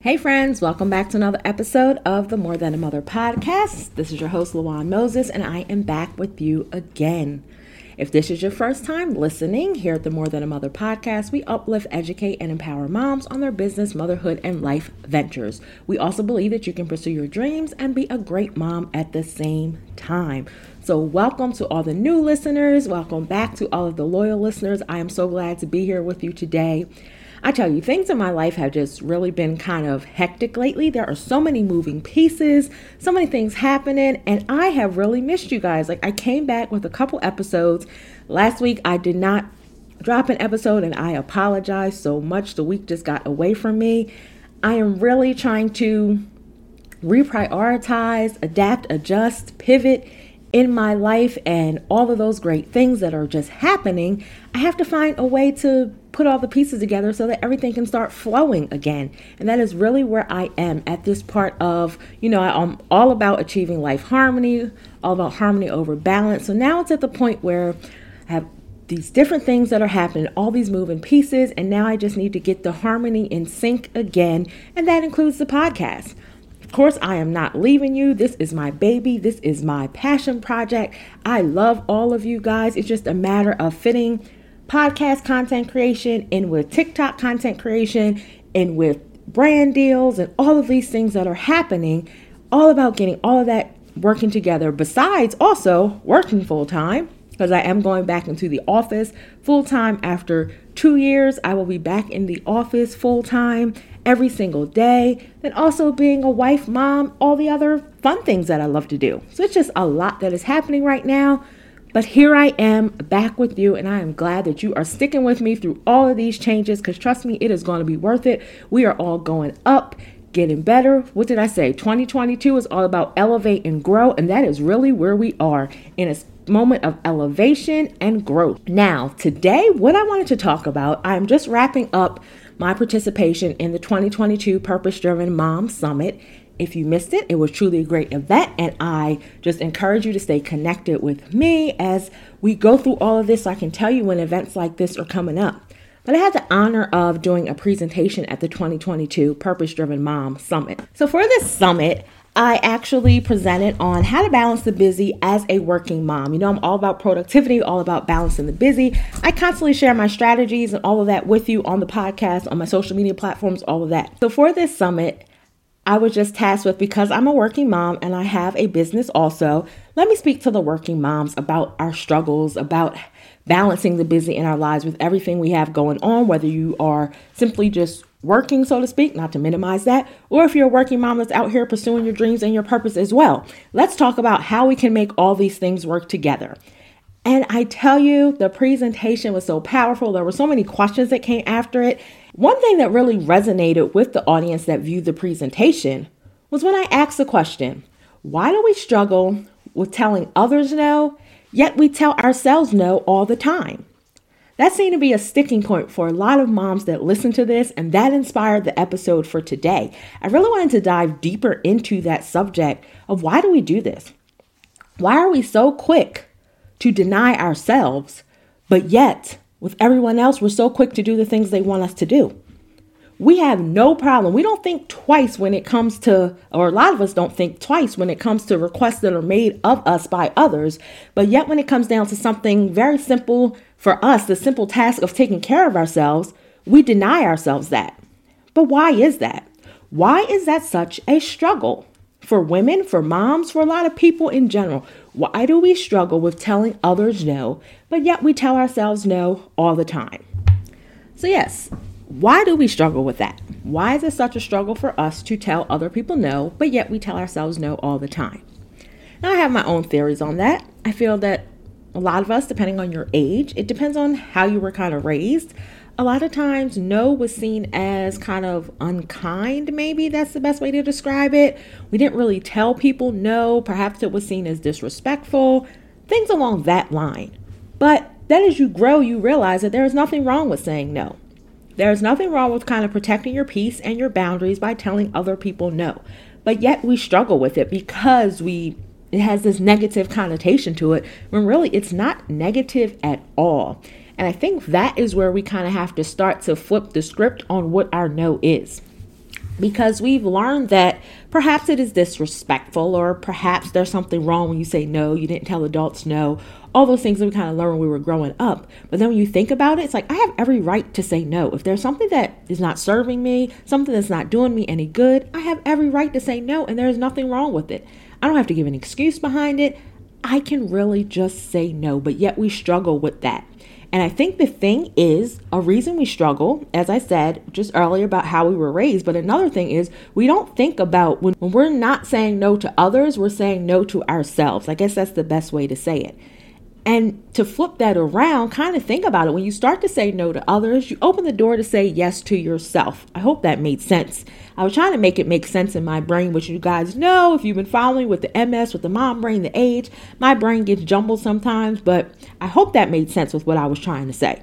Hey, friends, welcome back to another episode of the More Than a Mother podcast. This is your host, Lawan Moses, and I am back with you again. If this is your first time listening here at the More Than a Mother podcast, we uplift, educate, and empower moms on their business, motherhood, and life ventures. We also believe that you can pursue your dreams and be a great mom at the same time. So, welcome to all the new listeners. Welcome back to all of the loyal listeners. I am so glad to be here with you today. I tell you, things in my life have just really been kind of hectic lately. There are so many moving pieces, so many things happening, and I have really missed you guys. Like, I came back with a couple episodes. Last week, I did not drop an episode, and I apologize so much. The week just got away from me. I am really trying to reprioritize, adapt, adjust, pivot in my life and all of those great things that are just happening, I have to find a way to put all the pieces together so that everything can start flowing again. And that is really where I am at this part of, you know, I'm all about achieving life harmony, all about harmony over balance. So now it's at the point where I have these different things that are happening, all these moving pieces, and now I just need to get the harmony in sync again, and that includes the podcast. Of course, I am not leaving you. This is my baby. This is my passion project. I love all of you guys. It's just a matter of fitting podcast content creation and with TikTok content creation and with brand deals and all of these things that are happening, all about getting all of that working together, besides also working full time. Because I am going back into the office full time after two years. I will be back in the office full time every single day. Then also being a wife, mom, all the other fun things that I love to do. So it's just a lot that is happening right now. But here I am back with you, and I am glad that you are sticking with me through all of these changes because trust me, it is going to be worth it. We are all going up, getting better. What did I say? 2022 is all about elevate and grow, and that is really where we are in a moment of elevation and growth. Now, today, what I wanted to talk about, I'm just wrapping up my participation in the 2022 Purpose Driven Mom Summit if you missed it, it was truly a great event, and I just encourage you to stay connected with me as we go through all of this so I can tell you when events like this are coming up. But I had the honor of doing a presentation at the 2022 Purpose Driven Mom Summit. So, for this summit, I actually presented on how to balance the busy as a working mom. You know, I'm all about productivity, all about balancing the busy. I constantly share my strategies and all of that with you on the podcast, on my social media platforms, all of that. So, for this summit, I was just tasked with because I'm a working mom and I have a business also. Let me speak to the working moms about our struggles, about balancing the busy in our lives with everything we have going on, whether you are simply just working, so to speak, not to minimize that, or if you're a working mom that's out here pursuing your dreams and your purpose as well. Let's talk about how we can make all these things work together. And I tell you, the presentation was so powerful. There were so many questions that came after it. One thing that really resonated with the audience that viewed the presentation was when I asked the question why do we struggle with telling others no, yet we tell ourselves no all the time? That seemed to be a sticking point for a lot of moms that listened to this, and that inspired the episode for today. I really wanted to dive deeper into that subject of why do we do this? Why are we so quick to deny ourselves, but yet with everyone else, we're so quick to do the things they want us to do. We have no problem. We don't think twice when it comes to, or a lot of us don't think twice when it comes to requests that are made of us by others. But yet, when it comes down to something very simple for us, the simple task of taking care of ourselves, we deny ourselves that. But why is that? Why is that such a struggle? For women, for moms, for a lot of people in general, why do we struggle with telling others no, but yet we tell ourselves no all the time? So, yes, why do we struggle with that? Why is it such a struggle for us to tell other people no, but yet we tell ourselves no all the time? Now, I have my own theories on that. I feel that a lot of us, depending on your age, it depends on how you were kind of raised a lot of times no was seen as kind of unkind maybe that's the best way to describe it. We didn't really tell people no. Perhaps it was seen as disrespectful things along that line. But then as you grow you realize that there is nothing wrong with saying no. There's nothing wrong with kind of protecting your peace and your boundaries by telling other people no. But yet we struggle with it because we it has this negative connotation to it when really it's not negative at all and I think that is where we kind of have to start to flip the script on what our no is. because we've learned that perhaps it is disrespectful or perhaps there's something wrong when you say no, you didn't tell adults no, all those things that we kind of learned when we were growing up. But then when you think about it, it's like I have every right to say no. If there's something that is not serving me, something that's not doing me any good, I have every right to say no, and there's nothing wrong with it. I don't have to give an excuse behind it. I can really just say no, but yet we struggle with that. And I think the thing is a reason we struggle, as I said just earlier about how we were raised, but another thing is we don't think about when, when we're not saying no to others, we're saying no to ourselves. I guess that's the best way to say it. And to flip that around, kind of think about it. When you start to say no to others, you open the door to say yes to yourself. I hope that made sense. I was trying to make it make sense in my brain, which you guys know if you've been following with the MS, with the mom brain, the age, my brain gets jumbled sometimes, but I hope that made sense with what I was trying to say.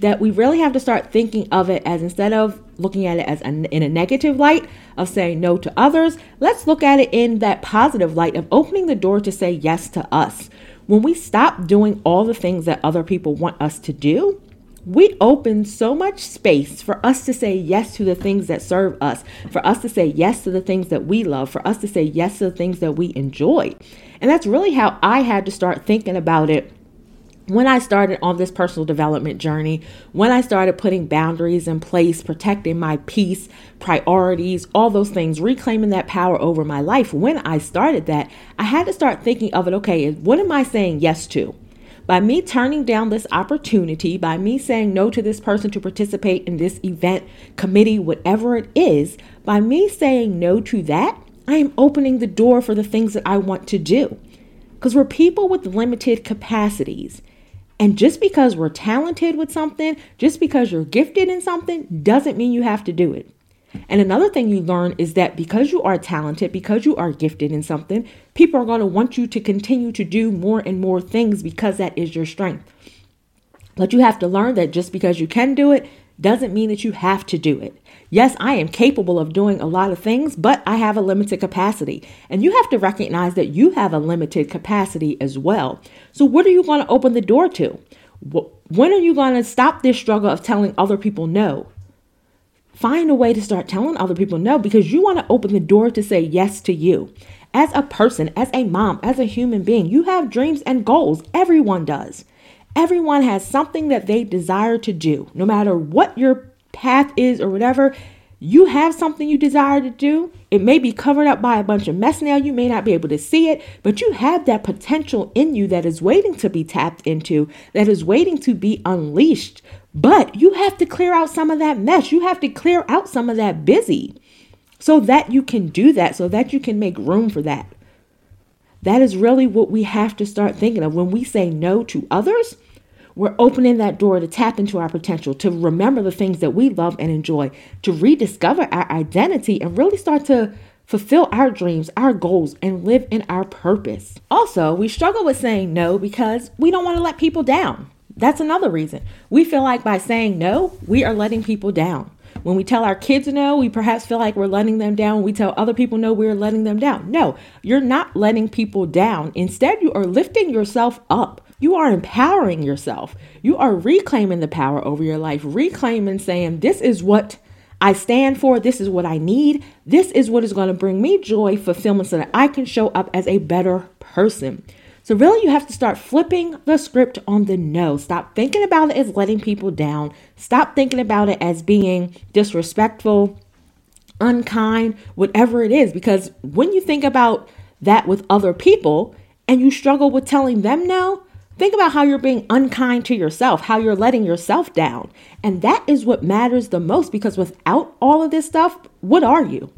That we really have to start thinking of it as instead of looking at it as an, in a negative light of saying no to others, let's look at it in that positive light of opening the door to say yes to us. When we stop doing all the things that other people want us to do, we open so much space for us to say yes to the things that serve us, for us to say yes to the things that we love, for us to say yes to the things that we enjoy. And that's really how I had to start thinking about it when I started on this personal development journey, when I started putting boundaries in place, protecting my peace, priorities, all those things, reclaiming that power over my life, when I started that, I had to start thinking of it okay, what am I saying yes to? By me turning down this opportunity, by me saying no to this person to participate in this event, committee, whatever it is, by me saying no to that, I am opening the door for the things that I want to do. Because we're people with limited capacities. And just because we're talented with something, just because you're gifted in something, doesn't mean you have to do it. And another thing you learn is that because you are talented, because you are gifted in something, people are going to want you to continue to do more and more things because that is your strength. But you have to learn that just because you can do it doesn't mean that you have to do it. Yes, I am capable of doing a lot of things, but I have a limited capacity. And you have to recognize that you have a limited capacity as well. So, what are you going to open the door to? When are you going to stop this struggle of telling other people no? Find a way to start telling other people no because you want to open the door to say yes to you. As a person, as a mom, as a human being, you have dreams and goals. Everyone does. Everyone has something that they desire to do, no matter what your path is or whatever. You have something you desire to do. It may be covered up by a bunch of mess now. You may not be able to see it, but you have that potential in you that is waiting to be tapped into, that is waiting to be unleashed. But you have to clear out some of that mess. You have to clear out some of that busy so that you can do that, so that you can make room for that. That is really what we have to start thinking of. When we say no to others, we're opening that door to tap into our potential, to remember the things that we love and enjoy, to rediscover our identity and really start to fulfill our dreams, our goals, and live in our purpose. Also, we struggle with saying no because we don't want to let people down. That's another reason. We feel like by saying no, we are letting people down. When we tell our kids no, we perhaps feel like we're letting them down. When we tell other people no, we're letting them down. No, you're not letting people down. Instead, you are lifting yourself up. You are empowering yourself. You are reclaiming the power over your life, reclaiming saying, This is what I stand for. This is what I need. This is what is going to bring me joy, fulfillment, so that I can show up as a better person. So, really, you have to start flipping the script on the no. Stop thinking about it as letting people down. Stop thinking about it as being disrespectful, unkind, whatever it is. Because when you think about that with other people and you struggle with telling them no, Think about how you're being unkind to yourself, how you're letting yourself down. And that is what matters the most because without all of this stuff, what are you?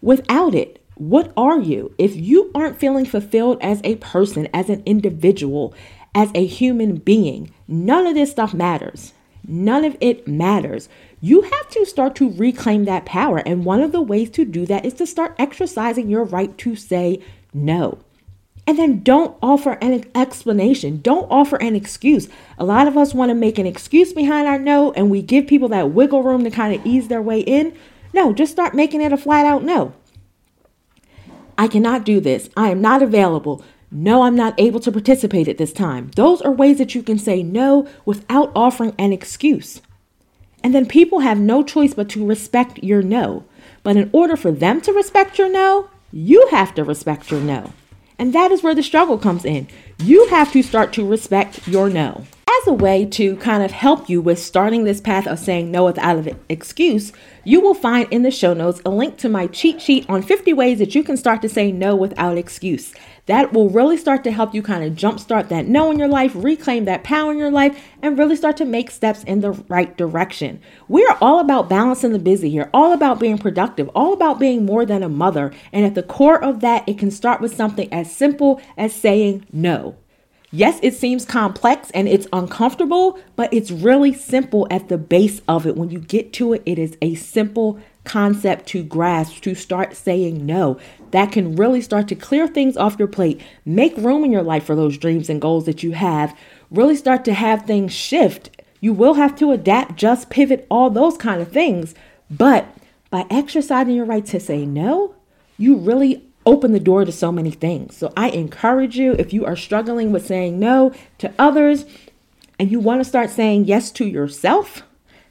Without it, what are you? If you aren't feeling fulfilled as a person, as an individual, as a human being, none of this stuff matters. None of it matters. You have to start to reclaim that power. And one of the ways to do that is to start exercising your right to say no. And then don't offer an explanation. Don't offer an excuse. A lot of us want to make an excuse behind our no, and we give people that wiggle room to kind of ease their way in. No, just start making it a flat out no. I cannot do this. I am not available. No, I'm not able to participate at this time. Those are ways that you can say no without offering an excuse. And then people have no choice but to respect your no. But in order for them to respect your no, you have to respect your no. And that is where the struggle comes in. You have to start to respect your no. As a way to kind of help you with starting this path of saying no without an excuse, you will find in the show notes a link to my cheat sheet on 50 ways that you can start to say no without excuse. That will really start to help you kind of jumpstart that no in your life, reclaim that power in your life, and really start to make steps in the right direction. We are all about balancing the busy here, all about being productive, all about being more than a mother. And at the core of that, it can start with something as simple as saying no. Yes, it seems complex and it's uncomfortable, but it's really simple at the base of it. When you get to it, it is a simple concept to grasp, to start saying no. That can really start to clear things off your plate, make room in your life for those dreams and goals that you have, really start to have things shift. You will have to adapt, just pivot, all those kind of things. But by exercising your right to say no, you really open the door to so many things. So I encourage you if you are struggling with saying no to others and you want to start saying yes to yourself,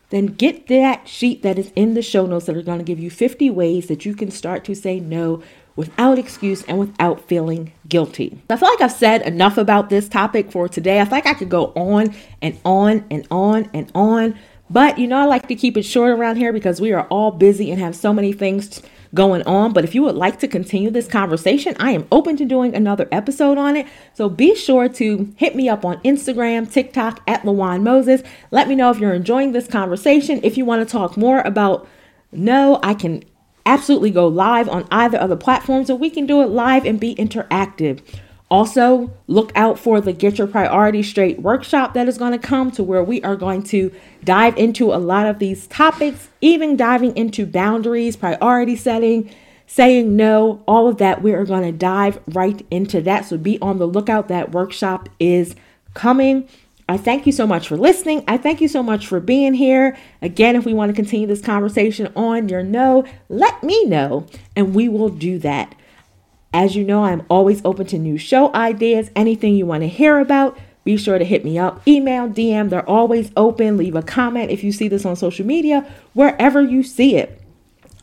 then get that sheet that is in the show notes that are going to give you 50 ways that you can start to say no without excuse and without feeling guilty. I feel like I've said enough about this topic for today. I feel like I could go on and on and on and on. But you know, I like to keep it short around here because we are all busy and have so many things going on. But if you would like to continue this conversation, I am open to doing another episode on it. So be sure to hit me up on Instagram, TikTok at Lawan Moses. Let me know if you're enjoying this conversation. If you want to talk more about no, I can absolutely go live on either of the platforms, or we can do it live and be interactive. Also, look out for the Get Your Priorities Straight workshop that is going to come to where we are going to dive into a lot of these topics, even diving into boundaries, priority setting, saying no, all of that. We are going to dive right into that. So be on the lookout. That workshop is coming. I thank you so much for listening. I thank you so much for being here. Again, if we want to continue this conversation on your no, let me know and we will do that. As you know, I'm always open to new show ideas, anything you want to hear about. Be sure to hit me up, email, DM, they're always open. Leave a comment if you see this on social media, wherever you see it.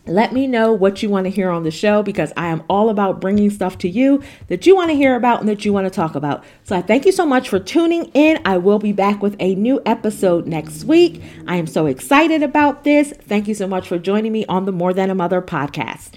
Let me know what you want to hear on the show because I am all about bringing stuff to you that you want to hear about and that you want to talk about. So I thank you so much for tuning in. I will be back with a new episode next week. I am so excited about this. Thank you so much for joining me on the More Than a Mother podcast.